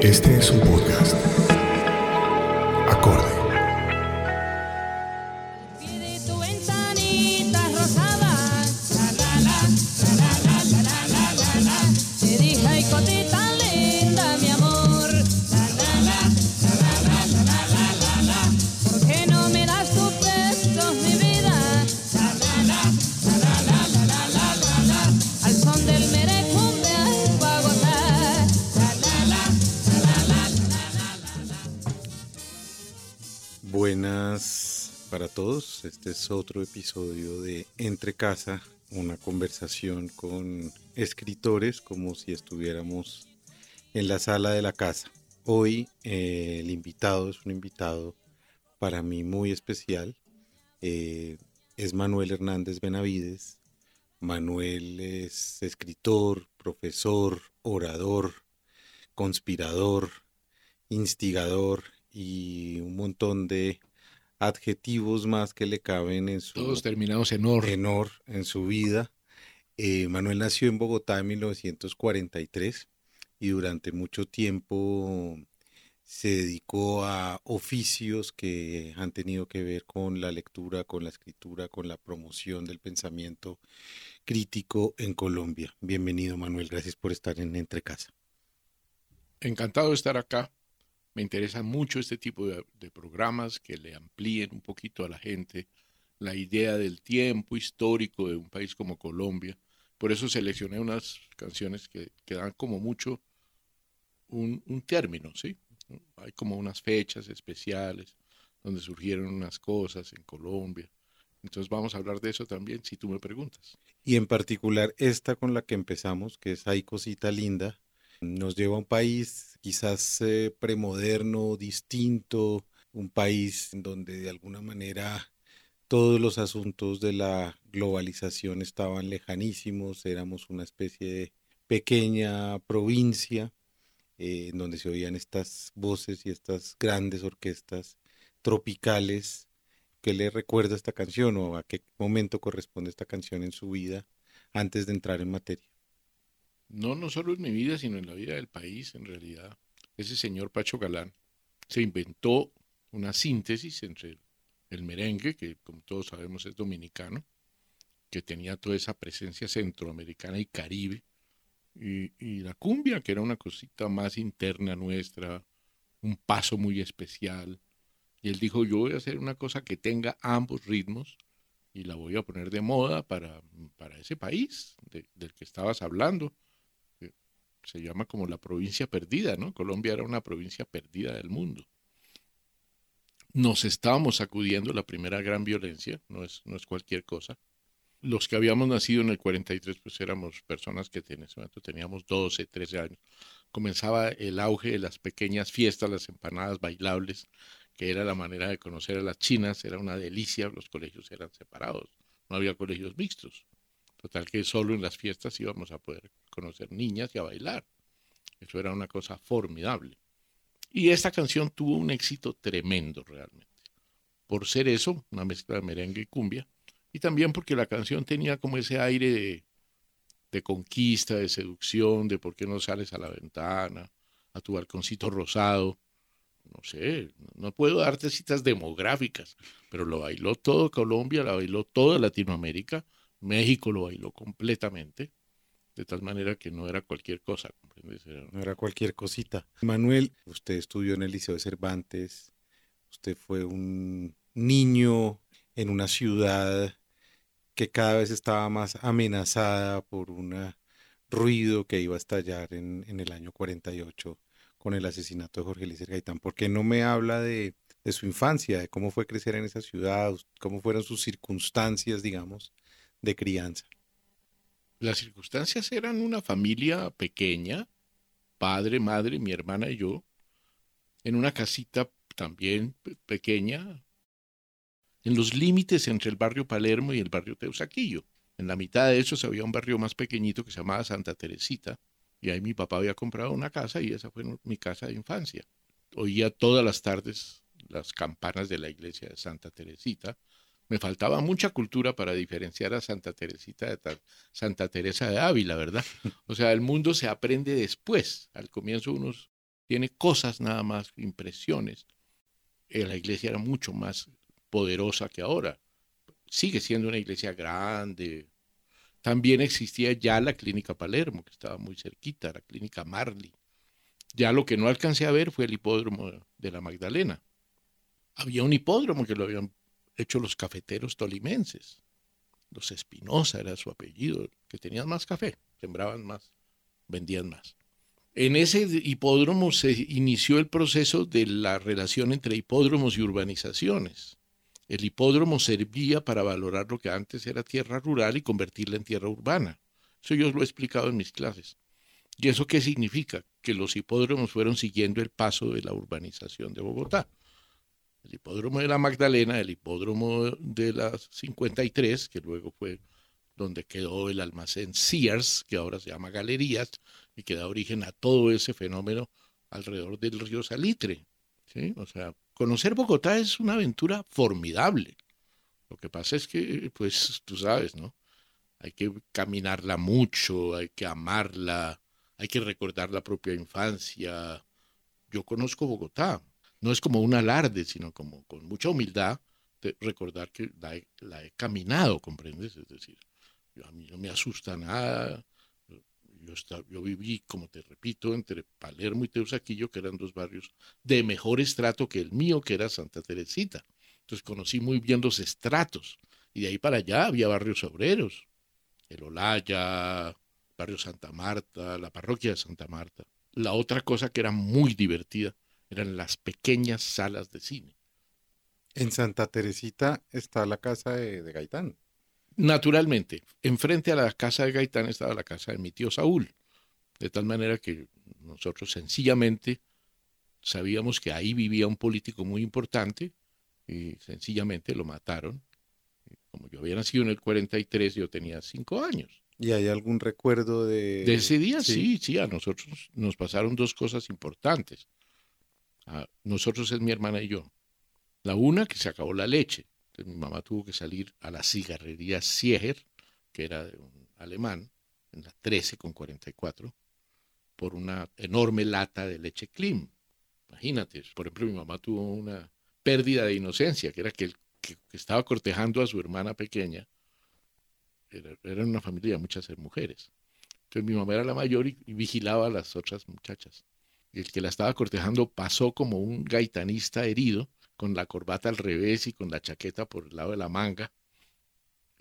Este es un podcast. Este es otro episodio de Entre Casa, una conversación con escritores como si estuviéramos en la sala de la casa. Hoy eh, el invitado es un invitado para mí muy especial. Eh, es Manuel Hernández Benavides. Manuel es escritor, profesor, orador, conspirador, instigador y un montón de adjetivos más que le caben en su Todos terminados en or. tenor en su vida. Eh, Manuel nació en Bogotá en 1943 y durante mucho tiempo se dedicó a oficios que han tenido que ver con la lectura, con la escritura, con la promoción del pensamiento crítico en Colombia. Bienvenido Manuel, gracias por estar en Entre Casa. Encantado de estar acá. Me interesa mucho este tipo de, programas que le amplíen un poquito a la gente la idea del tiempo histórico de un país como Colombia. Por eso seleccioné unas canciones que, dan como mucho un, un término, ¿sí? Hay como unas fechas especiales donde surgieron unas cosas en Colombia. Entonces vamos a hablar de eso también, si tú me preguntas. Y en particular esta con la que empezamos, que es Ay Cosita Linda, nos lleva a un país quizás eh, premoderno, distinto, un país en donde de alguna manera todos los asuntos de la globalización estaban lejanísimos, éramos una especie de pequeña provincia eh, en donde se oían estas voces y estas grandes orquestas tropicales. ¿Qué le recuerda esta canción o a qué momento corresponde esta canción en su vida antes de entrar en materia? No, no solo en mi vida, sino en la vida del país, en realidad. Ese señor Pacho Galán se inventó una síntesis entre el merengue, que como todos sabemos es dominicano, que tenía toda esa presencia centroamericana y caribe, y, la cumbia, que era una cosita más interna nuestra, un paso muy especial. Y él dijo, yo voy a hacer una cosa que tenga ambos ritmos y la voy a poner de moda para, para ese país de- del que estabas hablando se llama como la provincia perdida, ¿no? Colombia era una provincia perdida del mundo. Nos estábamos sacudiendo la primera gran violencia, no es, no es cualquier cosa. Los que habíamos nacido en el 43, pues éramos personas que en ese momento teníamos 12, 13 años. Comenzaba el auge de las pequeñas fiestas, las empanadas bailables, que era la manera de conocer a las chinas, era una delicia, los colegios eran separados, no había colegios mixtos. Total que solo en las fiestas íbamos a poder conocer niñas y a bailar. Eso era una cosa formidable. Y esta canción tuvo un éxito tremendo realmente. Por ser eso, una mezcla de merengue y cumbia, y también porque la canción tenía como ese aire de, conquista, de seducción, de por qué no sales a la ventana, a tu balconcito rosado. No sé, no puedo darte citas demográficas, pero lo bailó todo Colombia, la bailó toda Latinoamérica, México lo bailó completamente, de tal manera que no era cualquier cosa, No era cualquier cosita. Manuel, usted estudió en el Liceo de Cervantes, usted fue un niño en una ciudad que cada vez estaba más amenazada por un ruido que iba a estallar en, en el año 48 con el asesinato de Jorge Eliezer Gaitán. ¿Por qué no me habla de, de su infancia, de cómo fue crecer en esa ciudad, cómo fueron sus circunstancias, digamos, de crianza? Las circunstancias eran una familia pequeña, padre, madre, mi hermana y yo, en una casita también pe- pequeña, en los límites entre el barrio Palermo y el barrio Teusaquillo. En la mitad de esos había un barrio más pequeñito que se llamaba Santa Teresita, y ahí mi papá había comprado una casa y esa fue mi casa de infancia. Oía todas las tardes las campanas de la iglesia de Santa Teresita. Me faltaba mucha cultura para diferenciar a Santa Teresita de ta- Santa Teresa de Ávila, ¿verdad? O sea, el mundo se aprende después. Al comienzo uno tiene cosas nada más, impresiones. Eh, la iglesia era mucho más poderosa que ahora. Sigue siendo una iglesia grande. También existía ya la clínica Palermo, que estaba muy cerquita, la clínica Marley. Ya lo que no alcancé a ver fue el hipódromo de la Magdalena. Había un hipódromo que lo habían hecho los cafeteros tolimenses. Los Espinosa era su apellido, que tenían más café, sembraban más, vendían más. En ese hipódromo se inició el proceso de la relación entre hipódromos y urbanizaciones. El hipódromo servía para valorar lo que antes era tierra rural y convertirla en tierra urbana. Eso yo lo he explicado en mis clases. ¿Y eso qué significa? Que los hipódromos fueron siguiendo el paso de la urbanización de Bogotá. El hipódromo de la Magdalena, el hipódromo de la 53, que luego fue donde quedó el almacén Sears, que ahora se llama Galerías, y que da origen a todo ese fenómeno alrededor del río Salitre. O sea, conocer Bogotá es una aventura formidable. Lo que pasa es que, pues, tú sabes, ¿no? Hay que caminarla mucho, hay que amarla, hay que recordar la propia infancia. Yo conozco Bogotá, no es como un alarde, sino como con mucha humildad de recordar que la he, caminado, ¿comprendes? Es decir, a mí no me asusta nada. Yo, está, yo viví, como te repito, entre Palermo y Teusaquillo, que eran dos barrios de mejor estrato que el mío, que era Santa Teresita. Entonces conocí muy bien los estratos. Y de ahí para allá había barrios obreros. El Olaya, barrio Santa Marta, la parroquia de Santa Marta. La otra cosa que era muy divertida eran las pequeñas salas de cine. En Santa Teresita está la casa de, de Gaitán. Naturalmente, enfrente a la casa de Gaitán estaba la casa de mi tío Saúl, de tal manera que nosotros sencillamente sabíamos que ahí vivía un político muy importante y sencillamente lo mataron. Como yo había nacido en el 43, yo tenía cinco años. ¿Y hay algún recuerdo de...? De ese día, sí, sí, a nosotros nos pasaron dos cosas importantes. Nosotros es mi hermana y yo. La una, que se acabó la leche mi mamá tuvo que salir a la cigarrería Sieger, que era de un alemán, en la 13 con 44, por una enorme lata de leche Klim. Imagínate, por ejemplo, mi mamá tuvo una pérdida de inocencia, que era que el que, estaba cortejando a su hermana pequeña, era, era, una familia de muchas mujeres. Entonces mi mamá era la mayor y vigilaba a las otras muchachas. El que la estaba cortejando pasó como un gaitanista herido con la corbata al revés y con la chaqueta por el lado de la manga.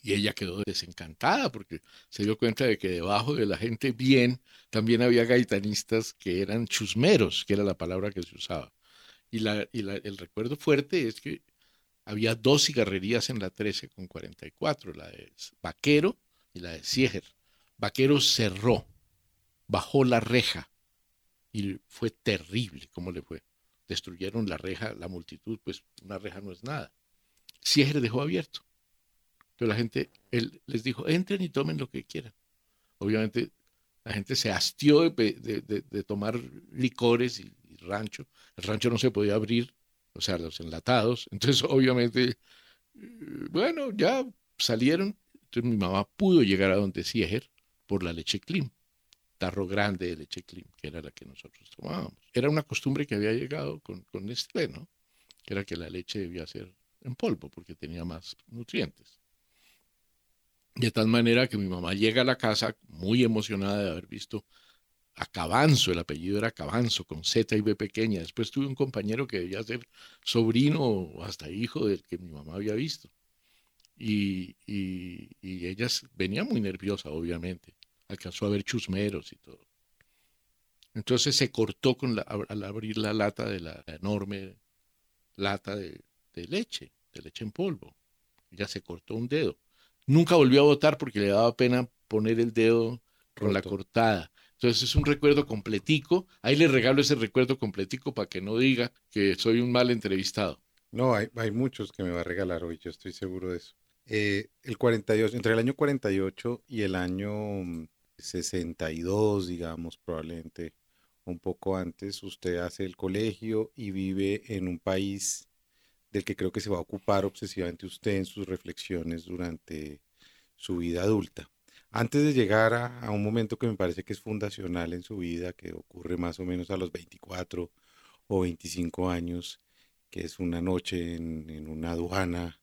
Y ella quedó desencantada porque se dio cuenta de que debajo de la gente bien también había gaitanistas que eran chusmeros, que era la palabra que se usaba. Y, la, y la, el recuerdo fuerte es que había dos cigarrerías en la 13 con 44, la de Vaquero y la de Sieger. Vaquero cerró, bajó la reja y fue terrible cómo le fue destruyeron la reja, la multitud, pues una reja no es nada. Sieger dejó abierto. Pero la gente, él les dijo, entren y tomen lo que quieran. Obviamente la gente se hastió de, de, de, tomar licores y, rancho. El rancho no se podía abrir, o sea, los enlatados. Entonces, obviamente, bueno, ya salieron. Entonces mi mamá pudo llegar a donde Sieger por la leche Klim tarro grande de leche clean, que era la que nosotros tomábamos. Era una costumbre que había llegado con, con Nestlé, ¿no? Que era que la leche debía ser en polvo porque tenía más nutrientes. De tal manera que mi mamá llega a la casa muy emocionada de haber visto a Cabanzo, el apellido era Cabanzo, con Z y B pequeña. Después tuve un compañero que debía ser sobrino o hasta hijo del que mi mamá había visto. Y, y, y ella venía muy nerviosa, obviamente alcanzó a ver chusmeros y todo. Entonces se cortó con la, al abrir la lata de la, enorme lata de, de, leche, de leche en polvo. Ya se cortó un dedo. Nunca volvió a votar porque le daba pena poner el dedo con la cortada. Entonces es un recuerdo completico. Ahí le regalo ese recuerdo completico para que no diga que soy un mal entrevistado. No, hay, hay muchos que me va a regalar hoy, yo estoy seguro de eso. Eh, el 48, entre el año 48 y el año 62, digamos, probablemente un poco antes, usted hace el colegio y vive en un país del que creo que se va a ocupar obsesivamente usted en sus reflexiones durante su vida adulta. Antes de llegar a, un momento que me parece que es fundacional en su vida, que ocurre más o menos a los 24 o 25 años, que es una noche en, en una aduana,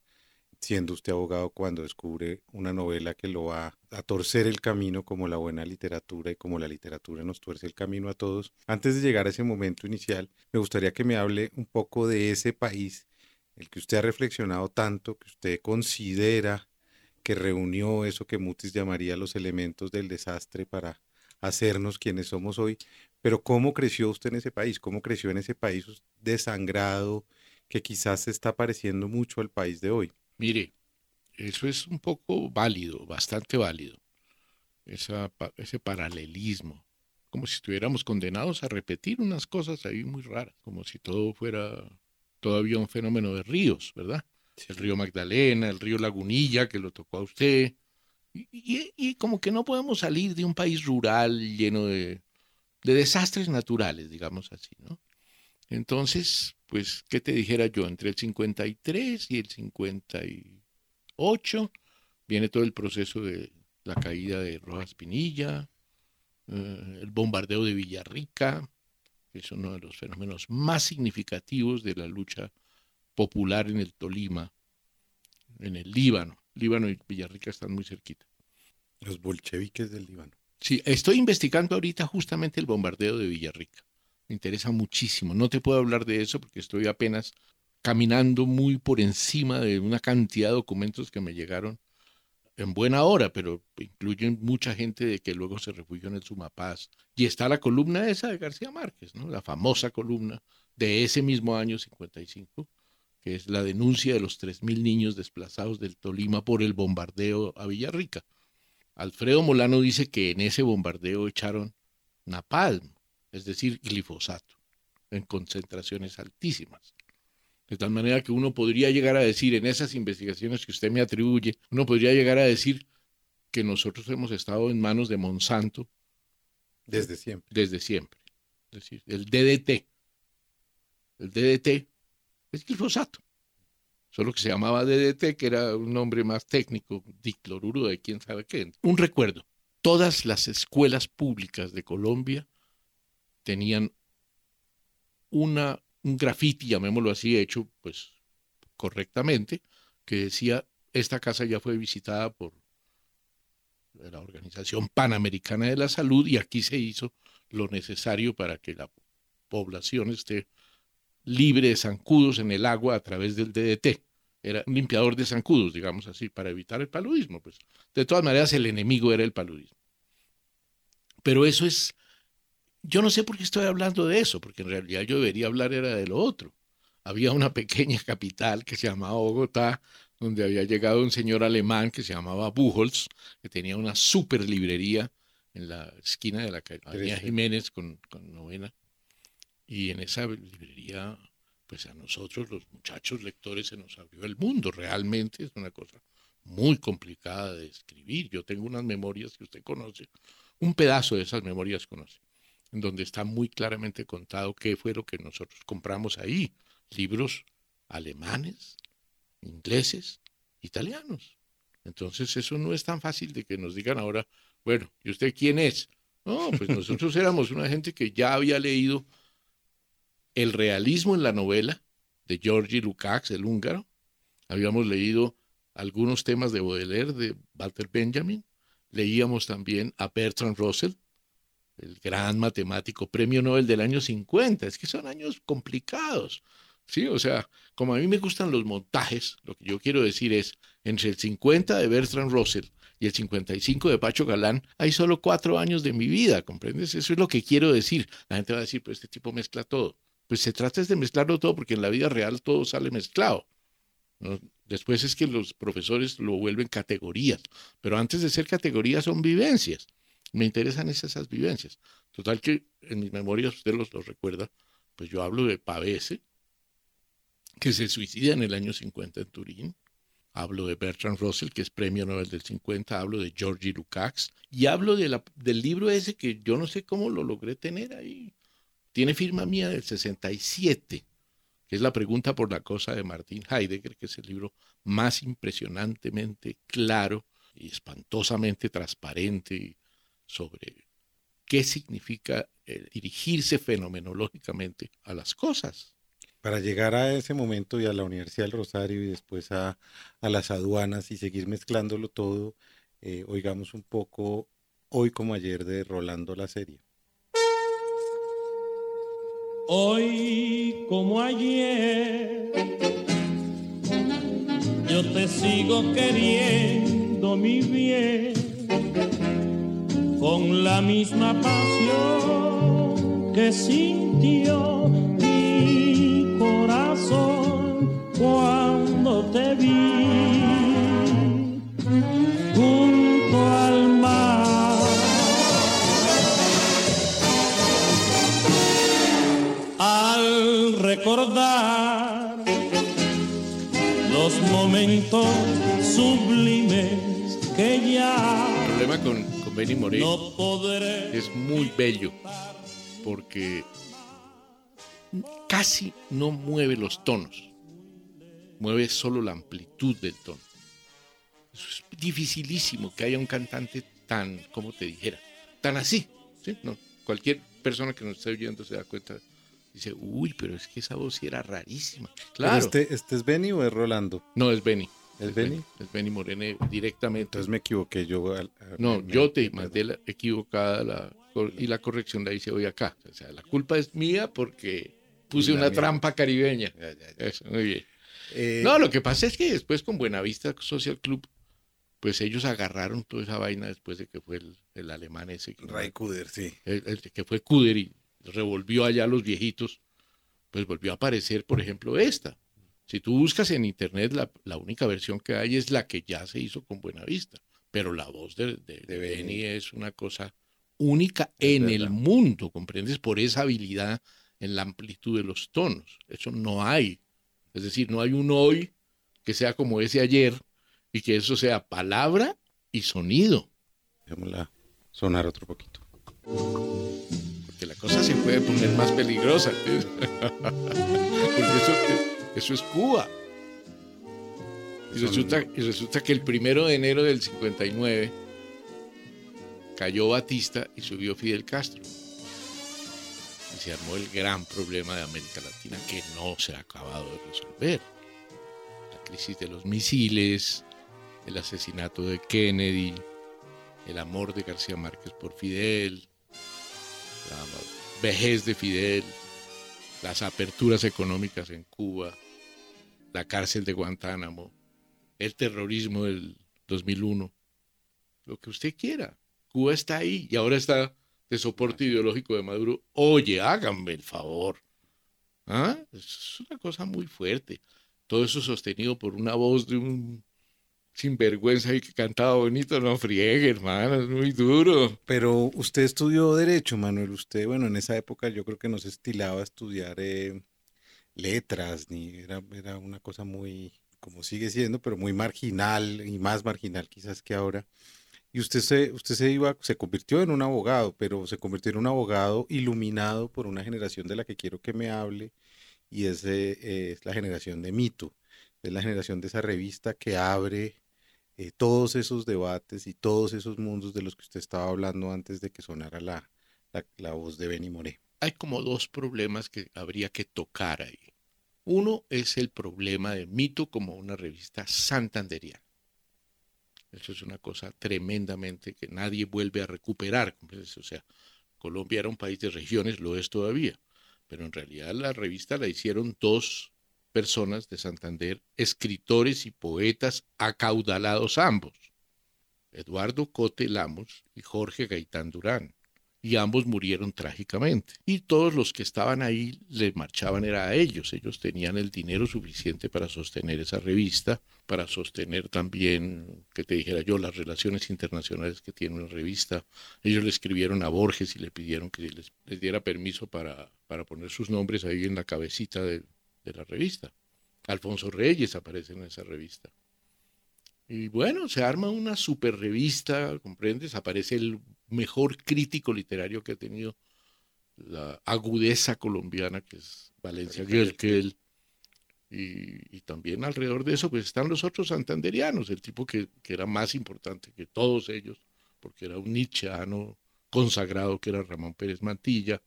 siendo usted abogado cuando descubre una novela que lo va a torcer el camino como la buena literatura y como la literatura nos tuerce el camino a todos. Antes de llegar a ese momento inicial, me gustaría que me hable un poco de ese país, el que usted ha reflexionado tanto, que usted considera que reunió eso que Mutis llamaría los elementos del desastre para hacernos quienes somos hoy. Pero ¿cómo creció usted en ese país? ¿Cómo creció en ese país desangrado que quizás se está pareciendo mucho al país de hoy? Mire, eso es un poco válido, bastante válido, esa, ese paralelismo, como si estuviéramos condenados a repetir unas cosas ahí muy raras, como si todo fuera todavía un fenómeno de ríos, ¿verdad? El río Magdalena, el río Lagunilla, que lo tocó a usted, y, y, y como que no podemos salir de un país rural lleno de, de desastres naturales, digamos así, ¿no? Entonces, pues, ¿qué te dijera yo? Entre el 53 y el 58 viene todo el proceso de la caída de Rojas Pinilla, eh, el bombardeo de Villarrica, que es uno de los fenómenos más significativos de la lucha popular en el Tolima, en el Líbano. Líbano y Villarrica están muy cerquita. Los bolcheviques del Líbano. Sí, estoy investigando ahorita justamente el bombardeo de Villarrica. Me interesa muchísimo. No te puedo hablar de eso porque estoy apenas caminando muy por encima de una cantidad de documentos que me llegaron en buena hora, pero incluyen mucha gente de que luego se refugió en el Sumapaz. Y está la columna esa de García Márquez, ¿no? la famosa columna de ese mismo año 55, que es la denuncia de los 3.000 niños desplazados del Tolima por el bombardeo a Villarrica. Alfredo Molano dice que en ese bombardeo echaron napalm, es decir, glifosato, en concentraciones altísimas. De tal manera que uno podría llegar a decir en esas investigaciones que usted me atribuye, uno podría llegar a decir que nosotros hemos estado en manos de Monsanto desde siempre. Desde siempre. Es decir, el DDT. El DDT es glifosato. Solo que se llamaba DDT, que era un nombre más técnico, dicloruro de quién sabe qué. Un recuerdo. Todas las escuelas públicas de Colombia tenían una, un grafiti, llamémoslo así, hecho pues correctamente, que decía, esta casa ya fue visitada por la Organización Panamericana de la Salud y aquí se hizo lo necesario para que la población esté libre de zancudos en el agua a través del DDT. Era un limpiador de zancudos, digamos así, para evitar el paludismo. Pues. De todas maneras, el enemigo era el paludismo. Pero eso es yo no sé por qué estoy hablando de eso, porque en realidad yo debería hablar era de lo otro. Había una pequeña capital que se llamaba Bogotá, donde había llegado un señor alemán que se llamaba Buchholz, que tenía una super librería en la esquina de la calle Jiménez con, con novena. Y en esa librería, pues a nosotros, los muchachos lectores, se nos abrió el mundo. Realmente es una cosa muy complicada de escribir. Yo tengo unas memorias que usted conoce, un pedazo de esas memorias conoce en donde está muy claramente contado qué fue lo que nosotros compramos ahí. Libros alemanes, ingleses, italianos. Entonces eso no es tan fácil de que nos digan ahora, bueno, ¿y usted quién es? No, pues nosotros éramos una gente que ya había leído el realismo en la novela de Georgi Lukács, el húngaro. Habíamos leído algunos temas de Baudelaire, de Walter Benjamin. Leíamos también a Bertrand Russell, el gran matemático, premio Nobel del año 50. Es que son años complicados. Sí, o sea, como a mí me gustan los montajes, lo que yo quiero decir es, entre el 50 de Bertrand Russell y el 55 de Pacho Galán, hay solo cuatro años de mi vida, ¿comprendes? Eso es lo que quiero decir. La gente va a decir, pues este tipo mezcla todo. Pues se trata de mezclarlo todo porque en la vida real todo sale mezclado. Después es que los profesores lo vuelven categorías, pero antes de ser categorías son vivencias. Me interesan esas, vivencias. Total que en mis memorias, usted los, recuerda, pues yo hablo de Pavese, que se suicida en el año 50 en Turín. Hablo de Bertrand Russell, que es premio Nobel del 50. Hablo de Georgi Lukács. Y hablo de la, del libro ese que yo no sé cómo lo logré tener ahí. Tiene firma mía del 67, que es La pregunta por la cosa de Martin Heidegger, que es el libro más impresionantemente claro y espantosamente transparente sobre qué significa eh, dirigirse fenomenológicamente a las cosas. Para llegar a ese momento y a la Universidad del Rosario y después a, a las aduanas y seguir mezclándolo todo, eh, oigamos un poco hoy como ayer de Rolando la serie. Hoy como ayer, yo te sigo queriendo mi bien, con la misma pasión que sintió mi corazón cuando te vi junto al mar. Al recordar los momentos sublimes que ya El Benny Moré es muy bello porque casi no mueve los tonos, mueve solo la amplitud del tono. Eso es dificilísimo que haya un cantante tan, como te dijera, tan así. ¿sí? No, cualquier persona que nos esté oyendo se da cuenta, dice, uy, pero es que esa voz sí era rarísima. ¿Pero Claro, ¿Este, ¿Este es Benny o es Rolando? no es Benny. ¿Es Benny? Es Benny Morene directamente. Entonces me equivoqué yo. al- No, me- yo te mandé la equivocada la, y la corrección la hice hoy acá. O sea, la culpa es mía porque puse una mía. trampa caribeña. Ya, ya, ya. Eso, muy bien. Eh, No, lo que pasa es que después con Buenavista Social Club, pues ellos agarraron toda esa vaina después de que fue el, el alemán ese, que, Ray Kuder, sí. el- el que fue Kuder y revolvió allá a los viejitos, pues volvió a aparecer, por ejemplo, esta. Si tú buscas en internet, la, la única versión que hay es la que ya se hizo con Buenavista, pero la voz de, de, de Benny. Es una cosa única Es en el mundo, ¿comprendes? Por esa habilidad en la amplitud de los tonos. Eso no hay. Es decir, no hay un hoy que sea como ese ayer y que eso sea palabra y sonido. Dejémosla sonar otro poquito. Porque la cosa se puede poner más peligrosa. Porque eso, eso es Cuba. Y Son- resulta, y resulta que el primero de enero del 59 cayó Batista y subió Fidel Castro. Y se armó el gran problema de América Latina que no se ha acabado de resolver. La crisis de los misiles, el asesinato de Kennedy, el amor de García Márquez por Fidel, la vejez de Fidel, las aperturas económicas en Cuba, la cárcel de Guantánamo, el terrorismo del 2001, lo que usted quiera. Cuba está ahí y ahora está de soporte ideológico de Maduro. Oye, háganme el favor. ¿Ah? Es una cosa muy fuerte. Todo eso sostenido por una voz de un sinvergüenza y que cantaba bonito. No friegue, hermano, es muy duro. Pero usted estudió Derecho, Manuel. Usted, bueno, en esa época yo creo que no se estilaba estudiar eh, letras, ni era, era una cosa muy, como sigue siendo, pero muy marginal y más marginal quizás que ahora. Y usted se, usted se iba, se convirtió en un abogado, pero se convirtió en un abogado iluminado por una generación de la que quiero que me hable, y es, eh, es la generación de Mito, es la generación de esa revista que abre eh, todos esos debates y todos esos mundos de los que usted estaba hablando antes de que sonara la, la, la voz de Benny Moré. Hay como dos problemas que habría que tocar ahí. Uno es el problema de Mito como una revista santanderiana. Eso es una cosa tremendamente que nadie vuelve a recuperar. O sea, Colombia era un país de regiones, lo es todavía, pero en realidad la revista la hicieron dos personas de Santander, escritores y poetas acaudalados ambos, Eduardo Cote Lamos y Jorge Gaitán Durán y ambos murieron trágicamente. Y todos los que estaban ahí les marchaban era a ellos. Ellos tenían el dinero suficiente para sostener esa revista, para sostener también, que te dijera yo, las relaciones internacionales que tiene una revista. Ellos le escribieron a Borges y le pidieron que les, les diera permiso para, para poner sus nombres ahí en la cabecita de, de la revista. Alfonso Reyes aparece en esa revista. Y bueno, se arma una super revista, ¿comprendes? Aparece el mejor crítico literario que ha tenido la agudeza colombiana, que es Valencia Guelquel. Y, y también alrededor de eso pues están los otros santanderianos, el tipo que, que era más importante que todos ellos, porque era un nietzscheano consagrado que era Ramón Pérez Mantilla.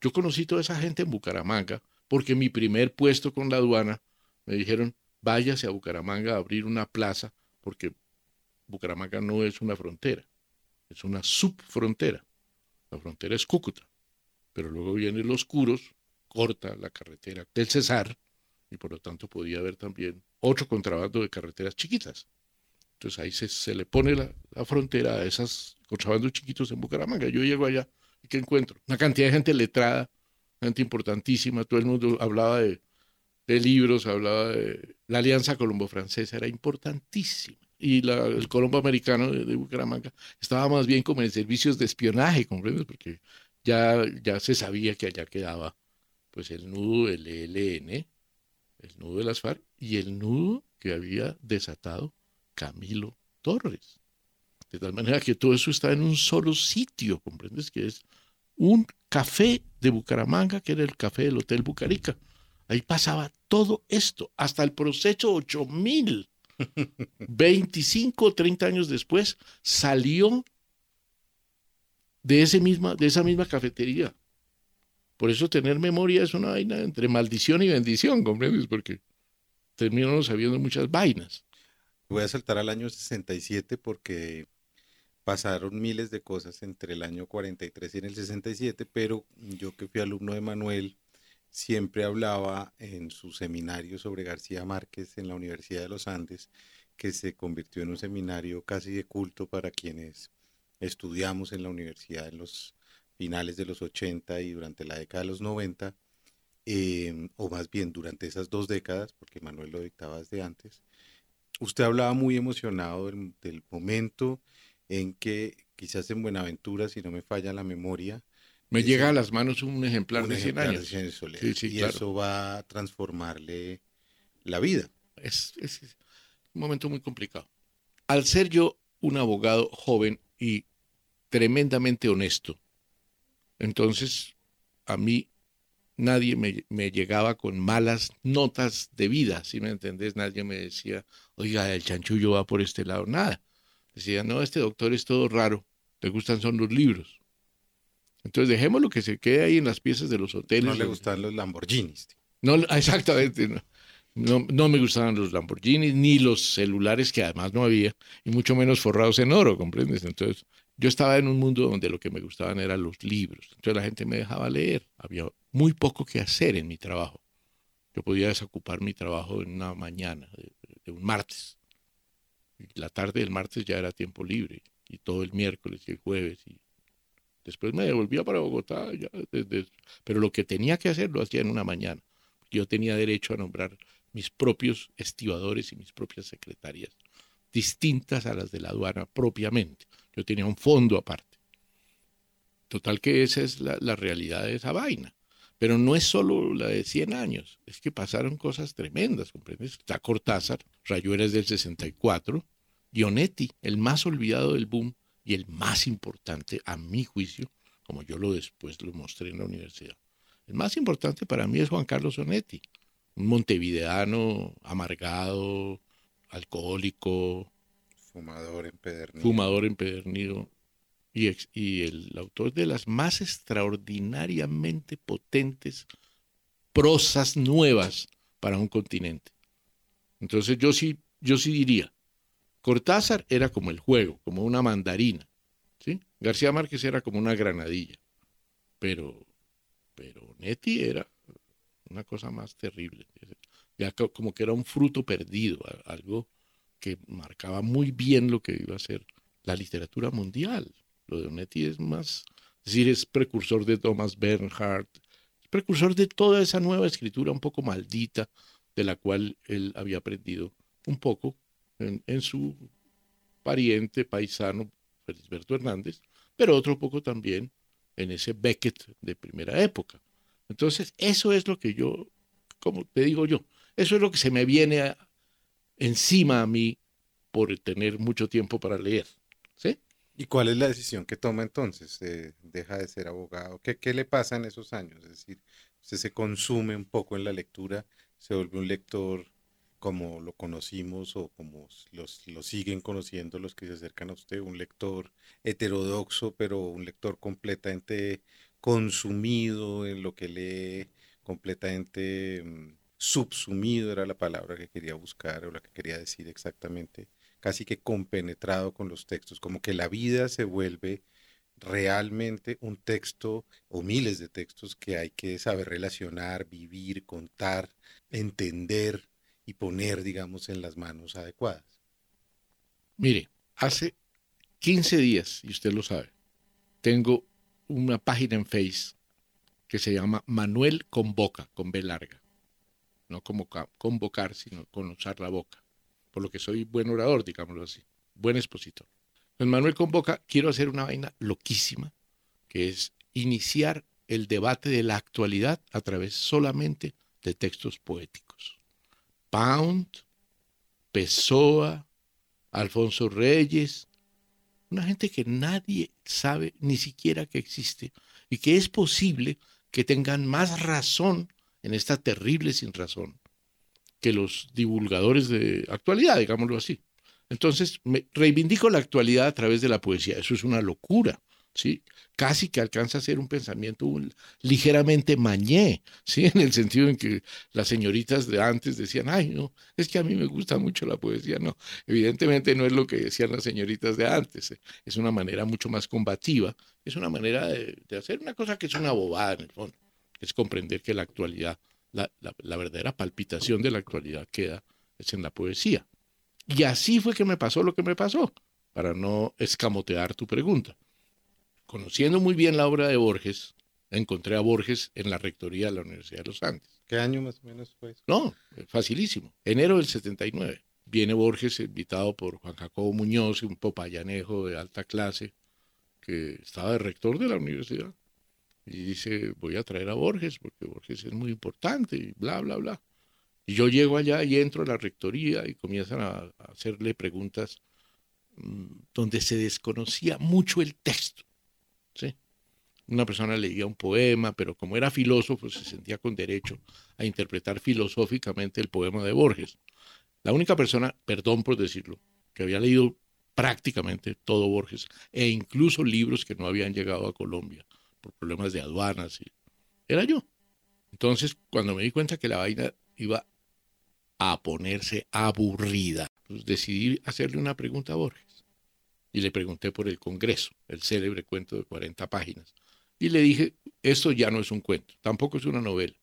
Yo conocí toda esa gente en Bucaramanga, porque mi primer puesto con la aduana me dijeron, váyase a Bucaramanga a abrir una plaza, porque Bucaramanga no es una frontera, es una subfrontera. La frontera es Cúcuta, pero luego vienen los curos, corta la carretera del Cesar, y por lo tanto podía haber también otro contrabando de carreteras chiquitas. Entonces ahí se, se le pone la, la, frontera a esos contrabandos chiquitos en Bucaramanga. Yo llego allá y ¿qué encuentro? Una cantidad de gente letrada, gente importantísima, todo el mundo hablaba de, de libros, hablaba de la alianza colombo-francesa, era importantísima. Y la, el colombo americano de, Bucaramanga estaba más bien como en servicios de espionaje, ¿comprendes? Porque ya, ya se sabía que allá quedaba pues el nudo del ELN, el nudo de las y el nudo que había desatado Camilo Torres. De tal manera que todo eso está en un solo sitio, ¿comprendes? Que es un café de Bucaramanga, que era el café del Hotel Bucarica. Ahí pasaba todo esto, hasta el proceso 8000. 25 o 30 años después salió de, ese misma, de esa misma cafetería. Por eso tener memoria es una vaina entre maldición y bendición, ¿comprendes? Porque terminamos sabiendo muchas vainas. Voy a saltar al año 67 porque pasaron miles de cosas entre el año 43 y el 67, pero yo que fui alumno de Manuel, siempre hablaba en su seminario sobre García Márquez en la Universidad de los Andes, que se convirtió en un seminario casi de culto para quienes estudiamos en la universidad en los finales de los 80 y durante la década de los 90, eh, o más bien durante esas dos décadas, porque Manuel lo dictaba desde antes. Usted hablaba muy emocionado del, del momento en que quizás en Buenaventura, si no me falla la memoria, me llega a las manos un ejemplar un de 100 ejemplar años. de 100 soles, Sí, sí, y claro. eso va a transformarle la vida. Es, es- es un momento muy complicado. Al ser yo un abogado joven y tremendamente honesto, entonces a mí nadie me, me llegaba con malas notas de vida, si me entendés? Nadie me decía, oiga, el chanchullo va por este lado, nada. Decía, no, este doctor es todo raro, le gustan son los libros. Entonces dejémoslo que se quede ahí en las piezas de los hoteles. No le gustan los Lamborghinis. no, exactamente. No. No, no me gustaban los Lamborghinis ni los celulares que además no había, y mucho menos forrados en oro, ¿comprendes? Entonces, yo estaba en un mundo donde lo que me gustaban eran los libros. Entonces la gente me dejaba leer. Había muy poco que hacer en mi trabajo. Yo podía desocupar mi trabajo en una mañana, de, de un martes. Y la tarde del martes ya era tiempo libre, y todo el miércoles y el jueves. Y después me devolvía para Bogotá, pero lo que tenía que hacer lo hacía en una mañana yo tenía derecho a nombrar mis propios estibadores y mis propias secretarias, distintas a las de la aduana propiamente. Yo tenía un fondo aparte. Total que esa es la, realidad de esa vaina. Pero no es solo la de 100 años, es que pasaron cosas tremendas, ¿comprendes? Está Cortázar, Rayuela es del 64, Dionetti, el más olvidado del boom y el más importante, a mi juicio, como yo lo después lo mostré en la universidad. El más importante para mí es Juan Carlos Onetti, un montevideano amargado, alcohólico, Fumador empedernido. fumador empedernido y, ex- y el autor de las más extraordinariamente potentes prosas nuevas para un continente. Entonces yo sí, yo sí diría, Cortázar era como el juego, como una mandarina, ¿sí? García Márquez era como una granadilla, pero, pero Netti era una cosa más terrible, ya co- como que era un fruto perdido, algo que marcaba muy bien lo que iba a ser la literatura mundial. Lo de Onetti es más, es decir, es precursor de Thomas Bernhardt, es precursor de toda esa nueva escritura un poco maldita de la cual él había aprendido un poco en, su pariente paisano Felisberto Hernández, pero otro poco también en ese Beckett de primera época. Entonces, eso es lo que yo, como te digo yo, eso es lo que se me viene encima a mí por tener mucho tiempo para leer. ¿sí? ¿Y cuál es la decisión que toma entonces? Eh, ¿Deja de ser abogado? ¿Qué, ¿Qué le pasa en esos años? Es decir, se consume un poco en la lectura, se vuelve un lector como lo conocimos o como los, lo siguen conociendo los que se acercan a usted, un lector heterodoxo, pero un lector completamente consumido en lo que lee, completamente mm, subsumido era la palabra que quería buscar o la que quería decir exactamente, casi que compenetrado con los textos, como que la vida se vuelve realmente un texto o miles de textos que hay que saber relacionar, vivir, contar, entender y poner, digamos, en las manos adecuadas. Mire, hace 15 días, y usted lo sabe, tengo una página en Face que se llama Manuel Convoca, con B larga. No como convocar, sino con usar la boca. Por lo que soy buen orador, digámoslo así, buen expositor. Pues Manuel Convoca, quiero hacer una vaina loquísima, que es iniciar el debate de la actualidad a través solamente de textos poéticos. Pound, Pessoa, Alfonso Reyes, una gente que nadie sabe ni siquiera que existe y que es posible que tengan más razón en esta terrible sin razón que los divulgadores de actualidad, digámoslo así. Entonces, me reivindico la actualidad a través de la poesía. Eso es una locura. ¿Sí? Casi que alcanza a ser un pensamiento ligeramente mañé, ¿sí? En el sentido en que las señoritas de antes decían, ay, no, es que a mí me gusta mucho la poesía. No, evidentemente no es lo que decían las señoritas de antes. ¿eh? Es una manera mucho más combativa, es una manera de, hacer una cosa que es una bobada en el fondo. Es comprender que la actualidad, la, la verdadera palpitación de la actualidad queda es en la poesía. Y así fue que me pasó lo que me pasó, para no escamotear tu pregunta conociendo muy bien la obra de Borges, encontré a Borges en la rectoría de la Universidad de los Andes. ¿Qué año más o menos fue? No, facilísimo. Enero del 79. Viene Borges invitado por Juan Jacobo Muñoz, un popayanejo de alta clase que estaba de rector de la universidad. Y dice, voy a traer a Borges porque Borges es muy importante y bla, bla, bla. Y yo llego allá y entro a la rectoría y comienzan a, hacerle preguntas mm, donde se desconocía mucho el texto. Una persona leía un poema, pero como era filósofo se sentía con derecho a interpretar filosóficamente el poema de Borges. La única persona, perdón por decirlo, que había leído prácticamente todo Borges e incluso libros que no habían llegado a Colombia por problemas de aduanas, era yo. Entonces, cuando me di cuenta que la vaina iba a ponerse aburrida, pues decidí hacerle una pregunta a Borges y le pregunté por el Congreso, el célebre cuento de 40 páginas. Y le dije, esto ya no es un cuento, tampoco es una novela,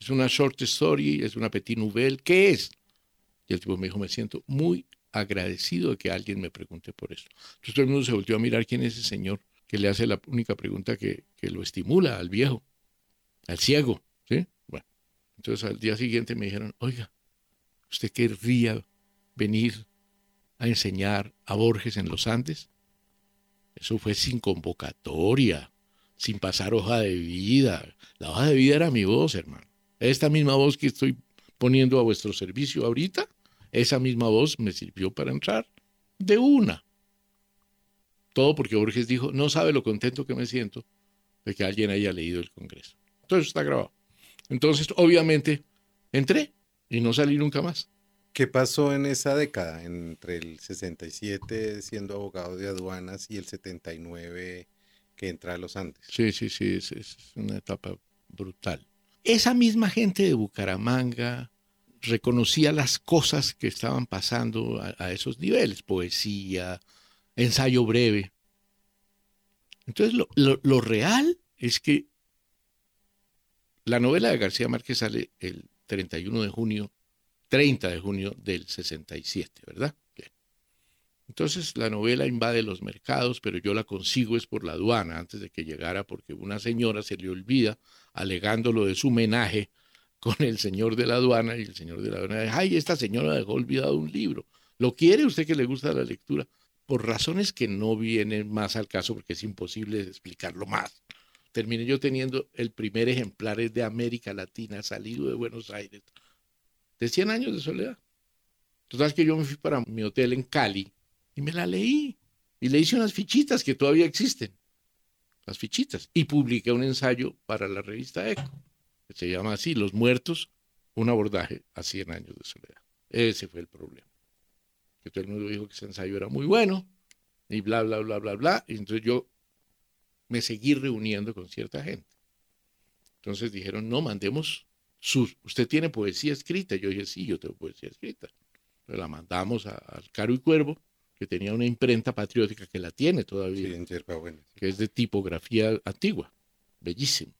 es una short story, es una petit nouvelle, ¿qué es? Y el tipo me dijo, me siento muy agradecido de que alguien me pregunte por eso. Entonces todo el mundo se volvió a mirar quién es ese señor que le hace la única pregunta que, que lo estimula al viejo, al ciego, ¿sí? Bueno, entonces al día siguiente me dijeron, oiga, ¿usted querría venir a enseñar a Borges en los Andes. Eso fue sin convocatoria, sin pasar hoja de vida. La hoja de vida era mi voz, hermano. Esta misma voz que estoy poniendo a vuestro servicio ahorita, esa misma voz me sirvió para entrar de una. Todo porque Borges dijo, no sabe lo contento que me siento de que alguien haya leído el Congreso. Todo eso está grabado. Entonces, obviamente, entré y no salí nunca más. ¿Qué pasó en esa década, entre el 67 siendo abogado de aduanas y el 79 que entra a los Andes? Sí, sí, sí, es, una etapa brutal. Esa misma gente de Bucaramanga reconocía las cosas que estaban pasando a, esos niveles, poesía, ensayo breve. Entonces, lo, lo real es que la novela de García Márquez sale el 31 de junio 30 de junio del 67, ¿verdad? Entonces la novela invade los mercados, pero yo la consigo es por la aduana antes de que llegara, porque una señora se le olvida, alegando lo de su homenaje con el señor de la aduana, y el señor de la aduana dice, ay, esta señora dejó olvidado un libro. ¿Lo quiere usted que le gusta la lectura? Por razones que no vienen más al caso, porque es imposible explicarlo más. Terminé yo teniendo el primer ejemplar de América Latina, salido de Buenos Aires, de 100 años de soledad. Total que yo me fui para mi hotel en Cali y me la leí. Y le hice unas fichitas que todavía existen. Las fichitas. Y publiqué un ensayo para la revista Eco, que se llama así, Los muertos un abordaje a 100 años de soledad. Ese fue el problema. Que todo el mundo dijo que ese ensayo era muy bueno y bla, bla, bla, bla, bla. Y entonces yo me seguí reuniendo con cierta gente. Entonces dijeron, no, mandemos sus, usted tiene poesía escrita. Yo dije, sí, yo tengo poesía escrita. Entonces la mandamos al Caro y Cuervo, que tenía una imprenta patriótica que la tiene todavía, Sí, sí. que es de tipografía antigua, bellísimo.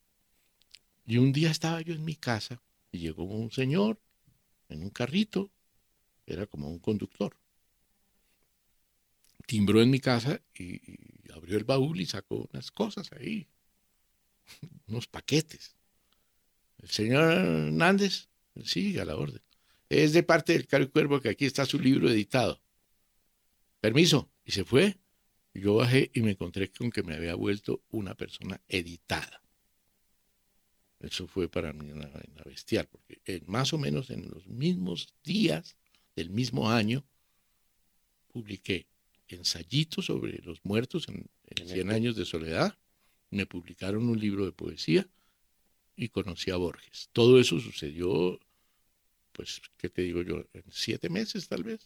Y un día estaba yo en mi casa y llegó un señor en un carrito, era como un conductor. Timbró en mi casa y, y abrió el baúl y sacó unas cosas ahí, unos paquetes. El señor Hernández, sí, a la orden. Es de parte del Caro Cuervo que aquí está su libro editado. Permiso. Y se fue. Yo bajé y me encontré con que me había vuelto una persona editada. Eso fue para mí una, vaina bestial, porque en- más o menos en los mismos días del mismo año publiqué ensayitos sobre los muertos en, en 100 años de soledad, me publicaron un libro de poesía y conocí a Borges. Todo eso sucedió, pues, ¿qué te digo yo? En siete meses tal vez,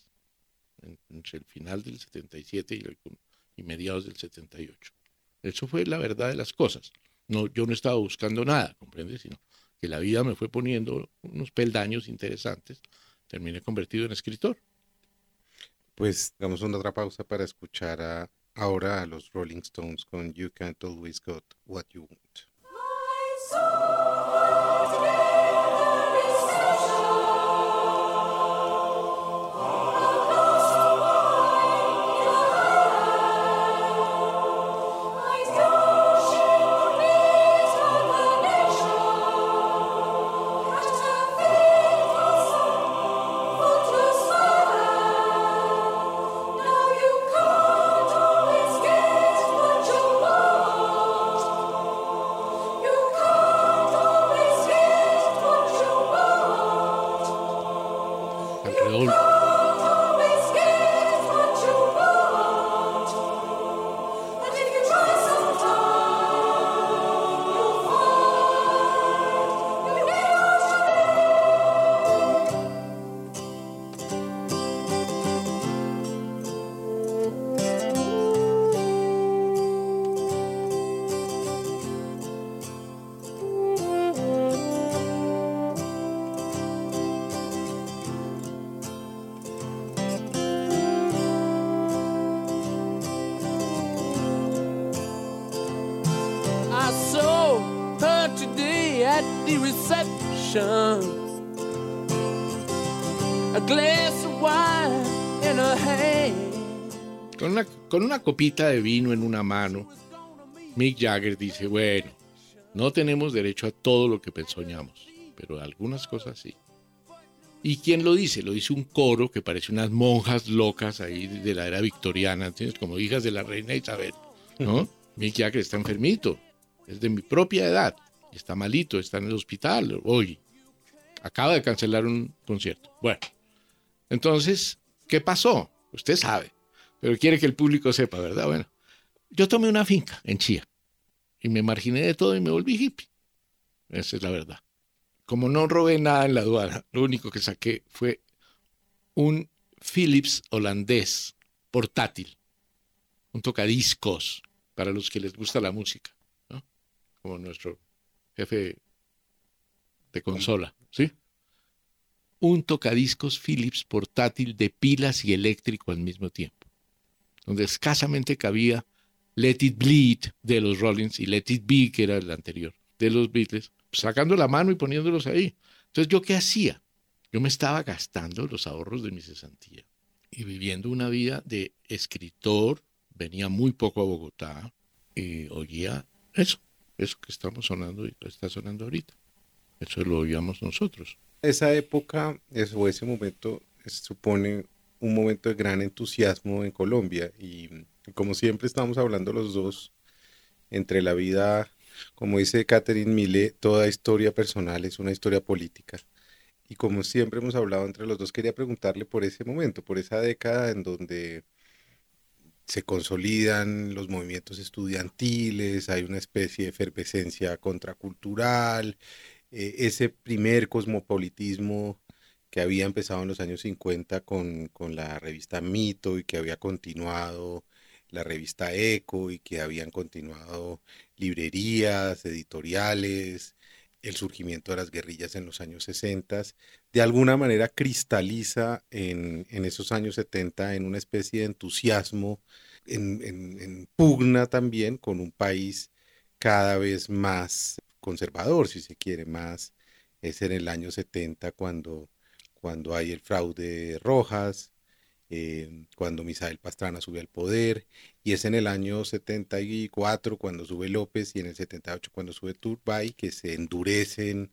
en- entre el final del 77 y, el- y mediados del 78. Eso fue la verdad de las cosas. No, yo no estaba buscando nada, ¿comprendes? Sino que la vida me fue poniendo unos peldaños interesantes. Terminé convertido en escritor. Pues damos una otra pausa para escuchar ahora a los Rolling Stones con You Can't Always Got What You Want. Copita de vino en una mano, Mick Jagger dice, bueno, no tenemos derecho a todo lo que soñamos, pero algunas cosas sí. ¿Y quién lo dice? Lo dice un coro que parece unas monjas locas ahí de la era victoriana, ¿entiendes? Como hijas de la reina Isabel, ¿no? Mick Jagger está enfermito, es de mi propia edad, está malito, está en el hospital hoy. Acaba de cancelar un concierto. Bueno, entonces, ¿qué pasó? Usted sabe, pero quiere que el público sepa, ¿verdad? Bueno, yo tomé una finca en Chía y me marginé de todo y me volví hippie. Esa es la verdad. Como no robé nada en la aduana, lo único que saqué fue un Philips holandés portátil, un tocadiscos para los que les gusta la música. Como nuestro jefe de consola, ¿sí? Un tocadiscos Philips portátil de pilas y eléctrico al mismo tiempo, donde escasamente cabía Let It Bleed de los Rollins y Let It Be, que era el anterior, de los Beatles, sacando la mano y poniéndolos ahí. Entonces, ¿yo qué hacía? Yo me estaba gastando los ahorros de mi cesantía y viviendo una vida de escritor, venía muy poco a Bogotá y oía eso, eso que estamos sonando y está sonando ahorita. Eso lo oíamos nosotros. Esa época, es- o ese momento, supone un momento de gran entusiasmo en Colombia y como siempre estamos hablando los dos, entre la vida, como dice Catherine Mille, toda historia personal es una historia política. Y como siempre hemos hablado entre los dos, quería preguntarle por ese momento, por esa década en donde se consolidan los movimientos estudiantiles, hay una especie de efervescencia contracultural, eh, ese primer cosmopolitismo que había empezado en los años 50 con, con la revista Mito y que había continuado la revista Eco y que habían continuado librerías, editoriales, el surgimiento de las guerrillas en los años 60, de alguna manera cristaliza en, esos años 70 en una especie de entusiasmo, en, pugna también con un país cada vez más conservador, si se quiere, más es en el año 70 cuando, cuando hay el fraude Rojas, eh, cuando Misael Pastrana sube al poder, y es en el año 74 cuando sube López y en el 78 cuando sube Turbay que se endurecen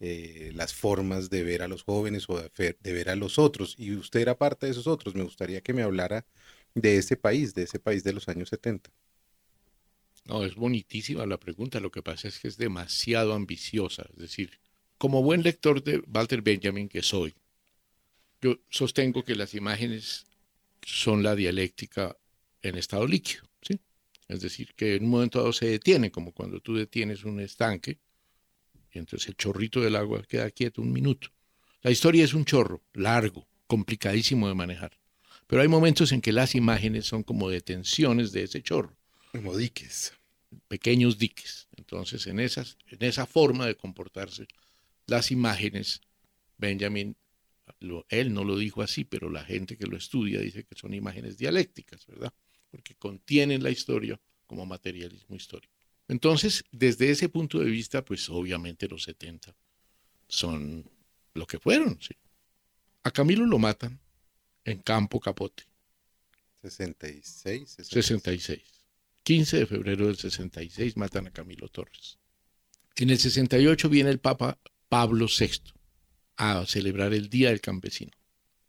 eh, las formas de ver a los jóvenes o de, ver a los otros. Y usted era parte de esos otros. Me gustaría que me hablara de ese país, de ese país de los años 70. No, es bonitísima la pregunta. Lo que pasa es que es demasiado ambiciosa. Es decir, como buen lector de Walter Benjamin que soy, yo sostengo que las imágenes son la dialéctica en estado líquido, ¿sí? Es decir, que en un momento dado se detiene, como cuando tú detienes un estanque, y entonces el chorrito del agua queda quieto un minuto. La historia es un chorro, largo, complicadísimo de manejar. Pero hay momentos en que las imágenes son como detenciones de ese chorro. Como diques. Pequeños diques. Entonces, en, esas, en esa forma de comportarse, las imágenes, Benjamin él no lo dijo así, pero la gente que lo estudia dice que son imágenes dialécticas, ¿verdad? Porque contienen la historia como materialismo histórico. Entonces, desde ese punto de vista, pues obviamente los 70 son lo que fueron, ¿sí? A Camilo lo matan en Campo Capote. 66, 66. 66. 15 de febrero del 66 matan a Camilo Torres. En el 68 viene el Papa Pablo VI a celebrar el Día del Campesino.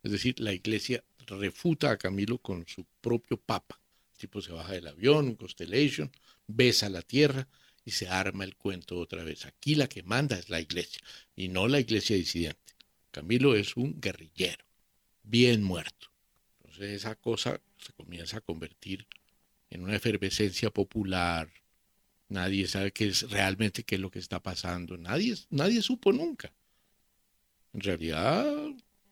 Es decir, la iglesia refuta a Camilo con su propio papa. El tipo se baja del avión, constellation, besa la tierra y se arma el cuento otra vez. Aquí la que manda es la iglesia y no la iglesia disidente. Camilo es un guerrillero, bien muerto. Entonces esa cosa se comienza a convertir en una efervescencia popular. Nadie sabe qué es realmente qué es lo que está pasando. Nadie, nadie supo nunca. En realidad,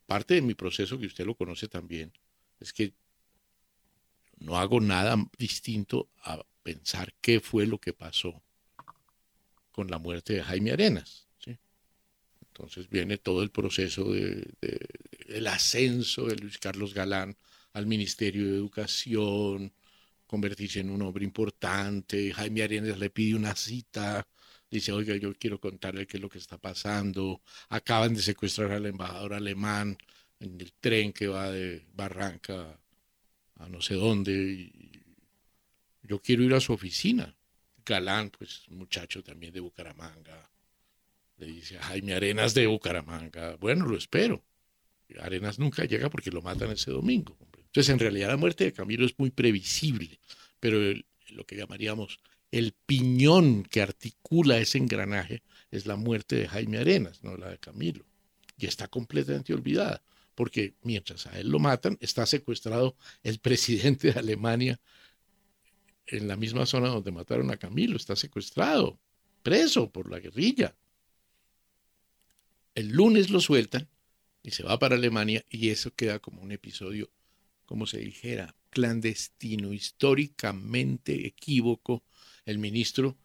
parte de mi proceso, que usted lo conoce también, es que no hago nada distinto a pensar qué fue lo que pasó con la muerte de Jaime Arenas. Entonces viene todo el proceso de, del ascenso de Luis Carlos Galán al Ministerio de Educación, convertirse en un hombre importante. Jaime Arenas le pide una cita dice, oiga, yo quiero contarle qué es lo que está pasando. Acaban de secuestrar al embajador alemán en el tren que va de Barranca a no sé dónde. Y yo quiero ir a su oficina. Galán, pues muchacho también de Bucaramanga. Le dice Jaime Arenas de Bucaramanga. Bueno, lo espero. Arenas nunca llega porque lo matan ese domingo. Entonces, en realidad, la muerte de Camilo es muy previsible, pero lo que llamaríamos el piñón que articula ese engranaje es la muerte de Jaime Arenas, no la de Camilo. Y está completamente olvidada, porque mientras a él lo matan, está secuestrado el presidente de Alemania en la misma zona donde mataron a Camilo, está secuestrado, preso por la guerrilla. El lunes lo sueltan y se va para Alemania y eso queda como un episodio, como se dijera, clandestino, históricamente equívoco, el ministro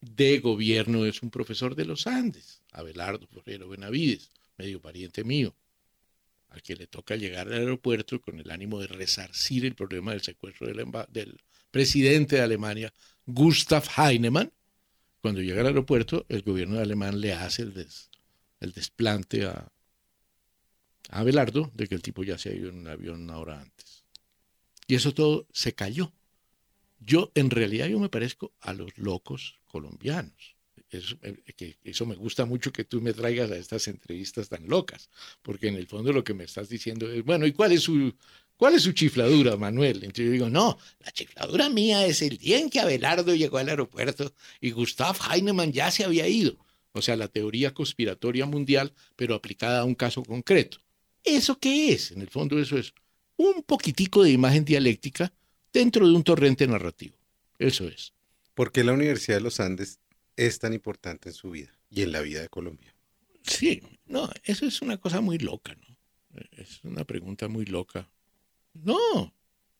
de gobierno es un profesor de los Andes, Abelardo Forero Benavides, medio pariente mío, al que le toca llegar al aeropuerto con el ánimo de resarcir el problema del secuestro del, presidente de Alemania, Gustav Heinemann. Cuando llega al aeropuerto, el gobierno de Alemán le hace el, desplante a, a Abelardo de que el tipo ya se ha ido en un avión una hora antes. Y eso todo se cayó. Yo, en realidad, yo me parezco a los locos colombianos. Eso, eh, eso me gusta mucho que tú me traigas a estas entrevistas tan locas, porque en el fondo lo que me estás diciendo es, bueno, ¿y cuál es su, cuál es su chifladura, Manuel? Entonces yo digo, no, la chifladura mía es el día en que Abelardo llegó al aeropuerto y Gustav Heinemann ya se había ido. O sea, la teoría conspiratoria mundial, pero aplicada a un caso concreto. ¿Eso qué es? En el fondo eso es un poquitico de imagen dialéctica dentro de un torrente narrativo. Eso es. ¿Por qué la Universidad de los Andes es tan importante en su vida? y en la vida de Colombia. Sí, no, eso es una cosa muy loca, ¿no? Es una pregunta muy loca. No,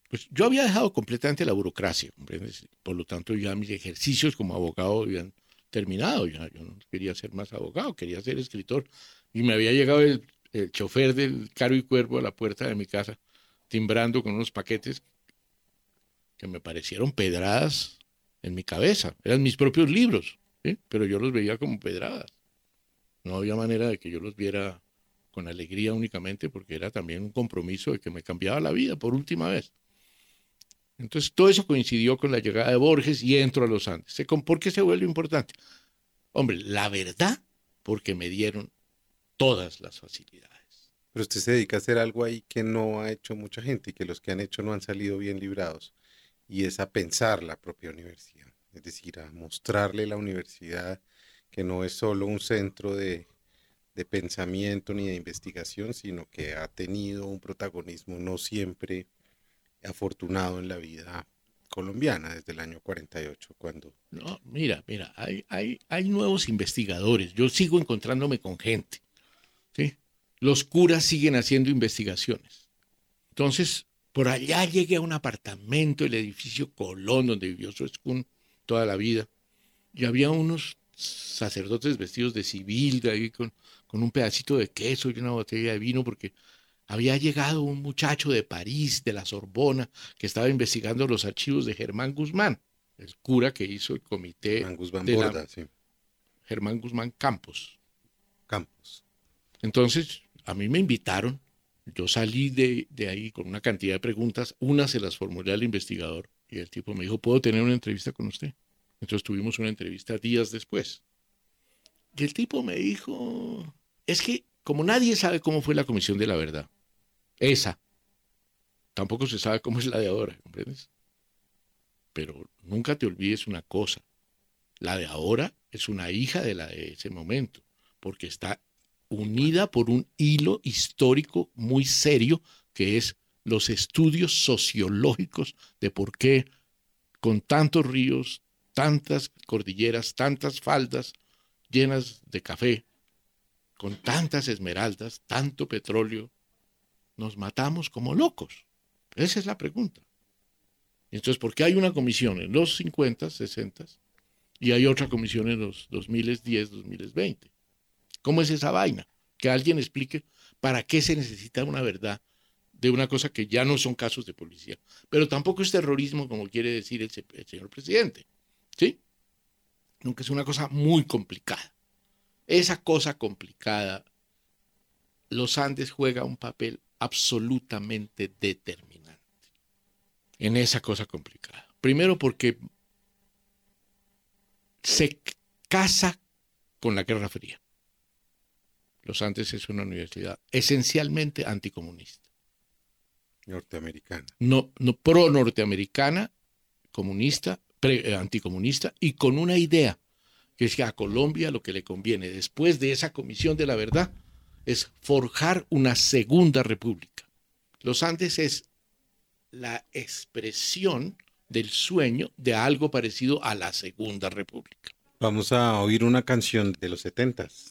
pues yo había dejado completamente la burocracia, ¿comprendes? Por lo tanto, ya mis ejercicios como abogado habían terminado. Ya, yo no quería ser más abogado, quería ser escritor. Y me había llegado el, el chofer del Caro y Cuervo a la puerta de mi casa, timbrando con unos paquetes que me parecieron pedradas en mi cabeza. Eran mis propios libros, pero yo los veía como pedradas. No había manera de que yo los viera con alegría únicamente porque era también un compromiso de que me cambiaba la vida por última vez. Entonces todo eso coincidió con la llegada de Borges y entro a los Andes. ¿Por qué se vuelve importante? Hombre, la verdad, porque me dieron todas las facilidades. Pero usted se dedica a hacer algo ahí que no ha hecho mucha gente y que los que han hecho no han salido bien librados. Y es a pensar la propia universidad. Es decir, a mostrarle la universidad que no es solo un centro de, de pensamiento ni de investigación, sino que ha tenido un protagonismo no siempre afortunado en la vida colombiana desde el año 48, cuando... No, mira, mira, hay, hay, hay nuevos investigadores. Yo sigo encontrándome con gente. ¿sí? Los curas siguen haciendo investigaciones. Entonces, por allá llegué a un apartamento, el edificio Colón, donde vivió Suezcún toda la vida, y había unos sacerdotes vestidos de civil, de ahí con, con un pedacito de queso y una botella de vino, porque había llegado un muchacho de París, de la Sorbona, que estaba investigando los archivos de Germán Guzmán, el cura que hizo el comité Germán Guzmán de la- sí. Germán Guzmán Campos. Campos. Entonces, a mí me invitaron, yo salí de, de ahí con una cantidad de preguntas, una se las formulé al investigador y el tipo me dijo, ¿puedo tener una entrevista con usted? Entonces tuvimos una entrevista días después. Y el tipo me dijo, es que como nadie sabe cómo fue la Comisión de la Verdad, esa, tampoco se sabe cómo es la de ahora, ¿comprendes? Pero nunca te olvides una cosa, la de ahora es una hija de la de ese momento, porque está unida por un hilo histórico muy serio que es los estudios sociológicos de por qué con tantos ríos, tantas cordilleras, tantas faldas llenas de café, con tantas esmeraldas, tanto petróleo, nos matamos como locos. Esa es la pregunta. Entonces, ¿por qué hay una comisión en los 50, 60 y hay otra comisión en los 2010, 2020? ¿Cómo es esa vaina? Que alguien explique para qué se necesita una verdad de una cosa que ya no son casos de policía. Pero tampoco es terrorismo, como quiere decir el, se- el señor presidente. ¿Sí? Nunca es una cosa muy complicada. Esa cosa complicada, los Andes juega un papel absolutamente determinante en esa cosa complicada. Primero porque se casa con la Guerra Fría. Los Andes es una universidad esencialmente anticomunista, Norteamericana. no, no pro norteamericana, comunista, pre- eh, anticomunista y con una idea que es que a Colombia lo que le conviene después de esa comisión de la verdad es forjar una segunda república. Los Andes es la expresión del sueño de algo parecido a la segunda república. Vamos a oír una canción de los setentas.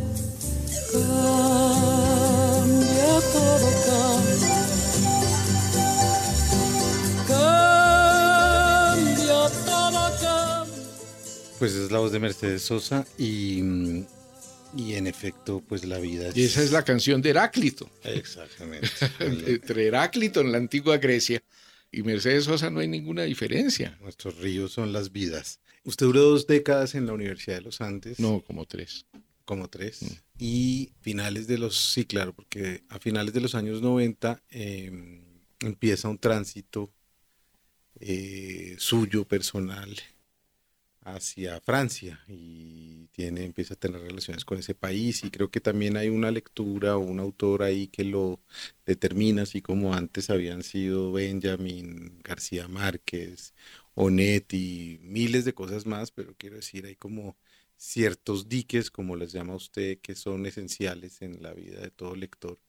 Pues es la voz de Mercedes Sosa y, mm, y en efecto, pues la vida es... Y esa es la canción de Heráclito. Exactamente. Entre Heráclito en la antigua Grecia y Mercedes Sosa no hay ninguna diferencia. Nuestros ríos son las vidas. Usted duró dos décadas en la Universidad de los Andes. No, como tres. Como tres. Y finales de los, sí, claro, porque a finales de los años 90 eh, empieza un tránsito eh, suyo personal hacia Francia y tiene, empieza a tener relaciones con ese país y creo que también hay una lectura o un autor ahí que lo determina, así como antes habían sido Benjamin, García Márquez, Onet y miles de cosas más, pero quiero decir, hay como ciertos diques, como les llama usted, que son esenciales en la vida de todo lector,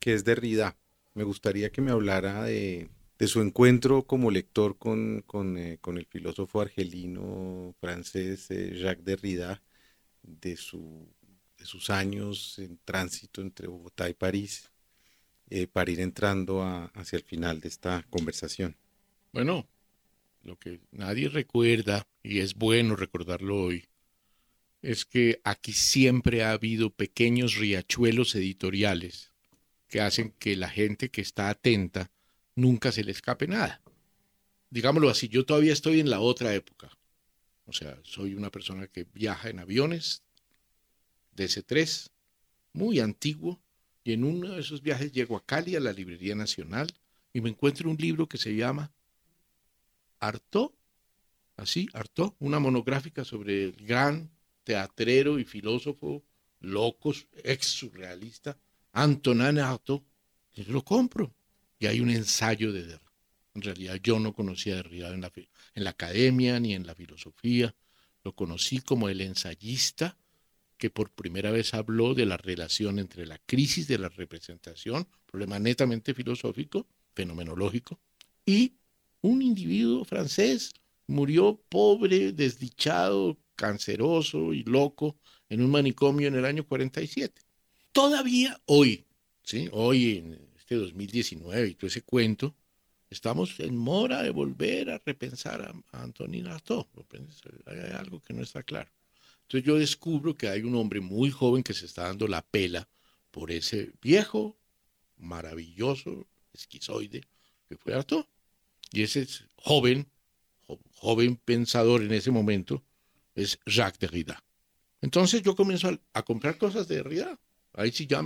que es Derrida. Me gustaría que me hablara de, de su encuentro como lector con, con, eh, el filósofo argelino francés eh, Jacques Derrida, de, su, de sus años en tránsito entre Bogotá y París, eh, para ir entrando hacia el final de esta conversación. Bueno, lo que nadie recuerda, y es bueno recordarlo hoy, es que aquí siempre ha habido pequeños riachuelos editoriales que hacen que la gente que está atenta nunca se le escape nada. Digámoslo así, yo todavía estoy en la otra época. O sea, soy una persona que viaja en aviones, DC-3, muy antiguo, y en uno de esos viajes llego a Cali, a la Librería Nacional, y me encuentro un libro que se llama Artaud, así, Artaud, una monográfica sobre el gran teatrero y filósofo locos, ex surrealista, Antonin Artaud. Y lo compro. Hay un ensayo de Derrida. En realidad yo no conocía a Derrida en la, en la academia ni en la filosofía. Lo conocí como el ensayista que por primera vez habló de la relación entre la crisis de la representación, problema netamente filosófico, fenomenológico, y un individuo francés murió pobre, desdichado, canceroso y loco en un manicomio en el año 47. Todavía hoy, ¿sí? hoy en este 2019 y todo ese cuento, estamos en mora de volver a repensar a, a Antonin Artaud. Hay algo que no está claro. Entonces yo descubro que hay un hombre muy joven que se está dando la pela por ese viejo, maravilloso, esquizoide que fue Artaud. Y ese es joven, jo- joven pensador en ese momento, es Jacques Derrida. Entonces yo comienzo a, a comprar cosas de Derrida. Ahí sí ya,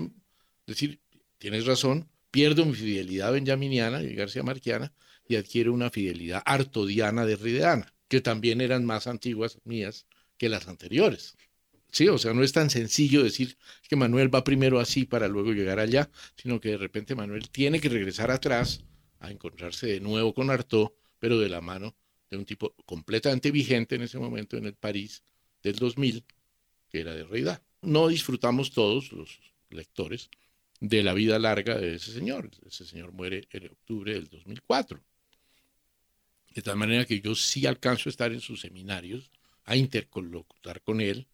decir, tienes razón, pierdo mi fidelidad benjaminiana y García Marquiana y adquiero una fidelidad artodiana derrideana, que también eran más antiguas mías que las anteriores. Sí, o sea, no es tan sencillo decir que Manuel va primero así para luego llegar allá, sino que de repente Manuel tiene que regresar atrás a encontrarse de nuevo con Artaud, pero de la mano de un tipo completamente vigente en ese momento en el París del 2000, que era Derrida. No disfrutamos todos los lectores de la vida larga de ese señor. Ese señor muere en octubre del 2004. De tal manera que yo sí alcanzo a estar en sus seminarios, a interlocutar con él,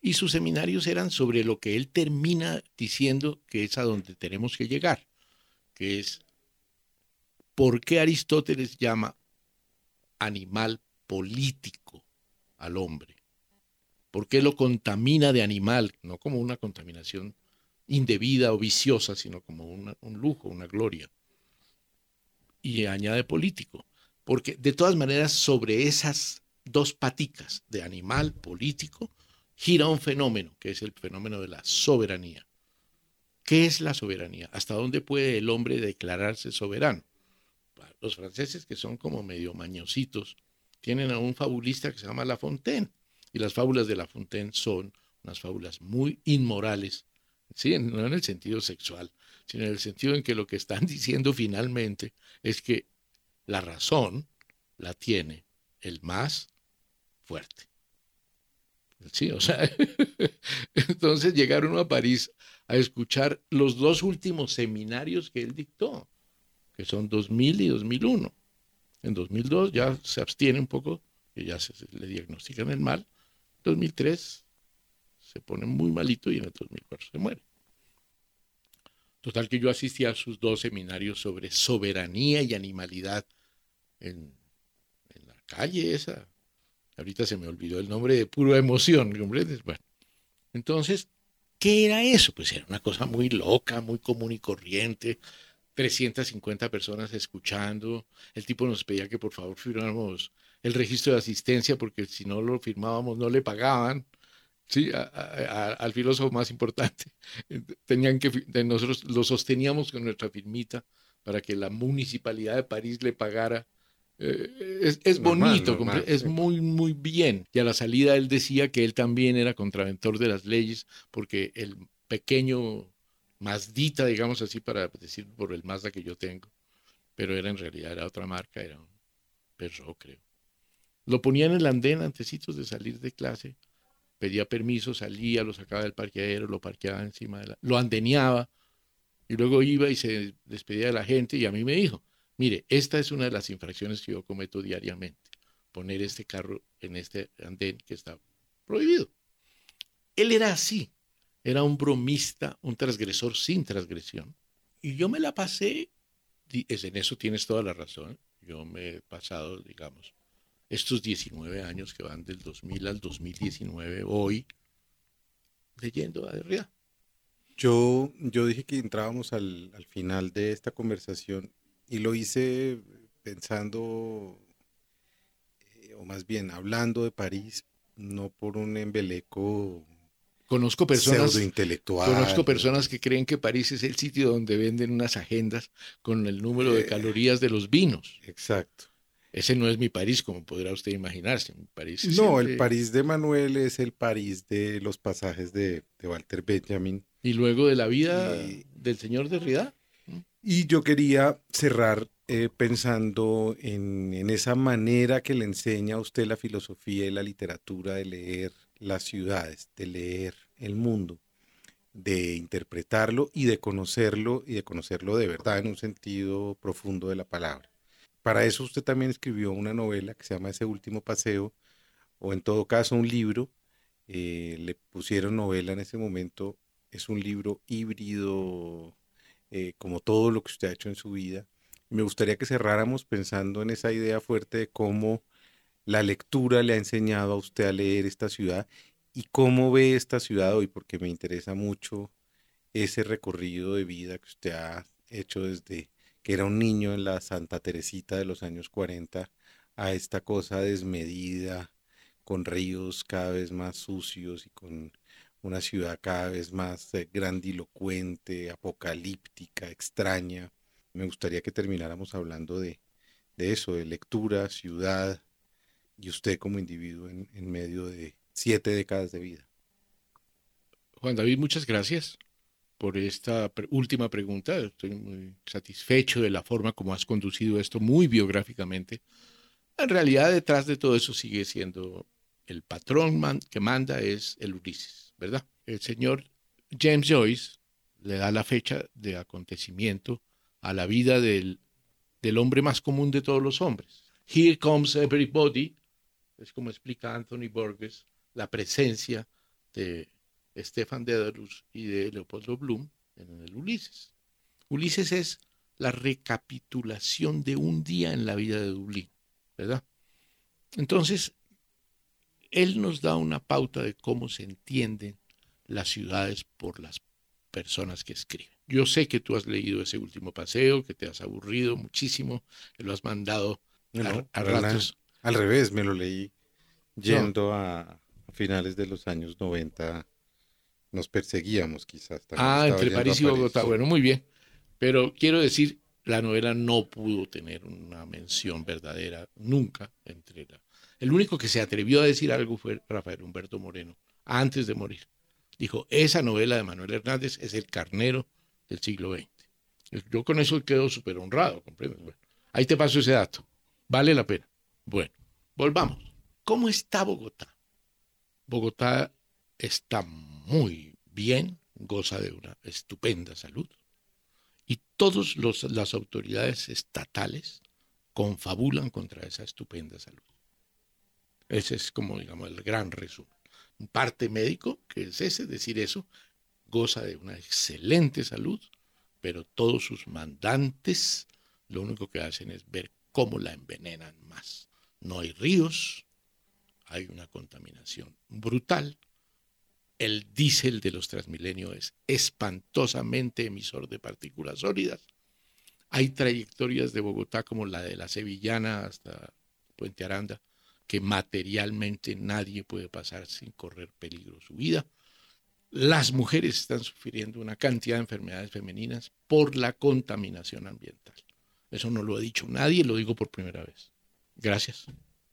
y sus seminarios eran sobre lo que él termina diciendo que es a donde tenemos que llegar, que es por qué Aristóteles llama animal político al hombre. ¿Por qué lo contamina de animal? No como una contaminación indebida o viciosa, sino como un lujo, una gloria. Y añade político, porque de todas maneras sobre esas dos paticas de animal político gira un fenómeno, que es el fenómeno de la soberanía. ¿Qué es la soberanía? ¿Hasta dónde puede el hombre declararse soberano? Los franceses, que son como medio mañositos, tienen a un fabulista que se llama La Fontaine, y las fábulas de La Fontaine son unas fábulas muy inmorales, ¿sí? no en el sentido sexual, sino en el sentido en que lo que están diciendo finalmente es que la razón la tiene el más fuerte. Sí, o sea, entonces llegaron a París a escuchar los dos últimos seminarios que él dictó, que son 2000 y 2001. En 2002 ya se abstiene un poco, que ya se, le diagnostican el mal, 2003 se pone muy malito y en el 2004 se muere. Total que yo asistí a sus dos seminarios sobre soberanía y animalidad en, la calle esa. Ahorita se me olvidó el nombre de pura emoción. Bueno, entonces, ¿qué era eso? Pues era una cosa muy loca, muy común y corriente. 350 personas escuchando. El tipo nos pedía que por favor firmáramos el registro de asistencia porque si no lo firmábamos no le pagaban. Sí, al filósofo más importante. Tenían que, nosotros lo sosteníamos con nuestra firmita para que la municipalidad de París le pagara. Eh, es, bonito, es muy, muy bien. Y a la salida él decía que él también era contraventor de las leyes porque el pequeño Mazdita, digamos así, para decir por el Mazda que yo tengo, pero era en realidad era otra marca, era un perro, creo. Lo ponía en el andén antecitos de salir de clase, pedía permiso, salía, lo sacaba del parqueadero, lo parqueaba encima de la... lo andeneaba, y luego iba y se despedía de la gente y a mí me dijo, mire, esta es una de las infracciones que yo cometo diariamente, poner este carro en este andén que está prohibido. Él era así, era un bromista, un transgresor sin transgresión. Y yo me la pasé, en eso tienes toda la razón, yo me he pasado, digamos, estos 19 años que van del 2000 al 2019, hoy, leyendo a Derrida. Yo, yo dije que entrábamos al, al final de esta conversación y lo hice pensando, eh, o más bien hablando de París, no por un embeleco Conozco personas, conozco personas que creen que París es el sitio donde venden unas agendas con el número de eh, calorías de los vinos. Exacto. Ese no es mi París, como podrá usted imaginarse. París no, el París de Manuel es el París de los pasajes de, Walter Benjamin. Y luego de la vida del señor Derrida. Y yo quería cerrar eh, pensando en, en, esa manera que le enseña a usted la filosofía y la literatura de leer las ciudades, de leer el mundo, de interpretarlo y de conocerlo y de conocerlo de verdad en un sentido profundo de la palabra. Para eso usted también escribió una novela que se llama Ese último paseo, o en todo caso un libro, eh, le pusieron novela en ese momento, es un libro híbrido, eh, como todo lo que usted ha hecho en su vida. Me gustaría que cerráramos pensando en esa idea fuerte de cómo la lectura le ha enseñado a usted a leer esta ciudad y cómo ve esta ciudad hoy, porque me interesa mucho ese recorrido de vida que usted ha hecho desde que era un niño en la Santa Teresita de los años 40 a esta cosa desmedida, con ríos cada vez más sucios y con una ciudad cada vez más eh, grandilocuente, apocalíptica, extraña. Me gustaría que termináramos hablando de, de eso, de lectura, ciudad, y usted como individuo en, medio de siete décadas de vida. Juan David, muchas gracias por esta última pregunta. Estoy muy satisfecho de la forma como has conducido esto muy biográficamente. En realidad, detrás de todo eso sigue siendo el patrón que manda es el Ulises, ¿verdad? El señor James Joyce le da la fecha de acontecimiento a la vida del, del hombre más común de todos los hombres. Here comes everybody es como explica Anthony Borges la presencia de Stefan Dedalus y de Leopoldo Bloom en el Ulises. Ulises es la recapitulación de un día en la vida de Dublín, ¿verdad? Entonces, él nos da una pauta de cómo se entienden las ciudades por las personas que escriben. Yo sé que tú has leído ese último paseo, que te has aburrido muchísimo, que lo has mandado a ratos al revés, me lo leí yendo a finales de los años 90. Nos perseguíamos quizás. Ah, entre París y Bogotá. Bueno, muy bien. Pero quiero decir, la novela no pudo tener una mención verdadera nunca entre la... El único que se atrevió a decir algo fue Rafael Humberto Moreno, antes de morir. Dijo, esa novela de Manuel Hernández es el carnero del siglo XX. Yo con eso quedo súper honrado, ¿comprendes? ahí te paso ese dato. Vale la pena. Bueno, volvamos. ¿Cómo está Bogotá? Bogotá está muy bien, goza de una estupenda salud y todas las autoridades estatales confabulan contra esa estupenda salud. Ese es como, digamos, el gran resumen. parte médico, que es ese, decir eso, goza de una excelente salud, pero todos sus mandantes lo único que hacen es ver cómo la envenenan más. No hay ríos, hay una contaminación brutal. El diésel de los Transmilenio es espantosamente emisor de partículas sólidas. Hay trayectorias de Bogotá como la de la Sevillana hasta Puente Aranda, que materialmente nadie puede pasar sin correr peligro su vida. Las mujeres están sufriendo una cantidad de enfermedades femeninas por la contaminación ambiental. Eso no lo ha dicho nadie, lo digo por primera vez. Gracias.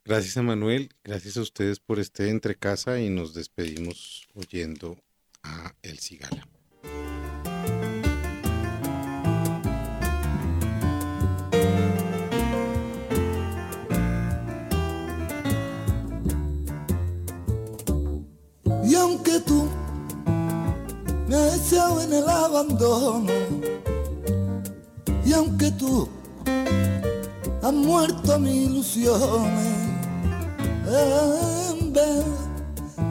Gracias a Manuel, gracias a ustedes por este entre casa y nos despedimos oyendo a El Cigala. Y aunque tú me has deseado en el abandono, y aunque tú has muerto mis ilusiones, en vez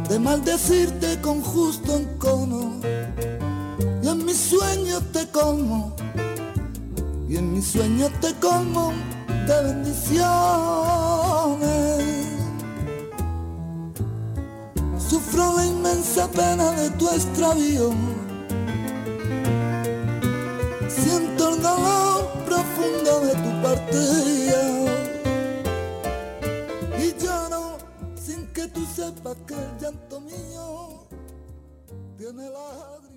de maldecirte con justo encono, y en mis sueños te como, y en mis sueños te como de bendiciones. Sufro la inmensa pena de tu extravío. Siento el dolor profundo de tu partida. Que tú sepas que el llanto mío tiene lágrimas.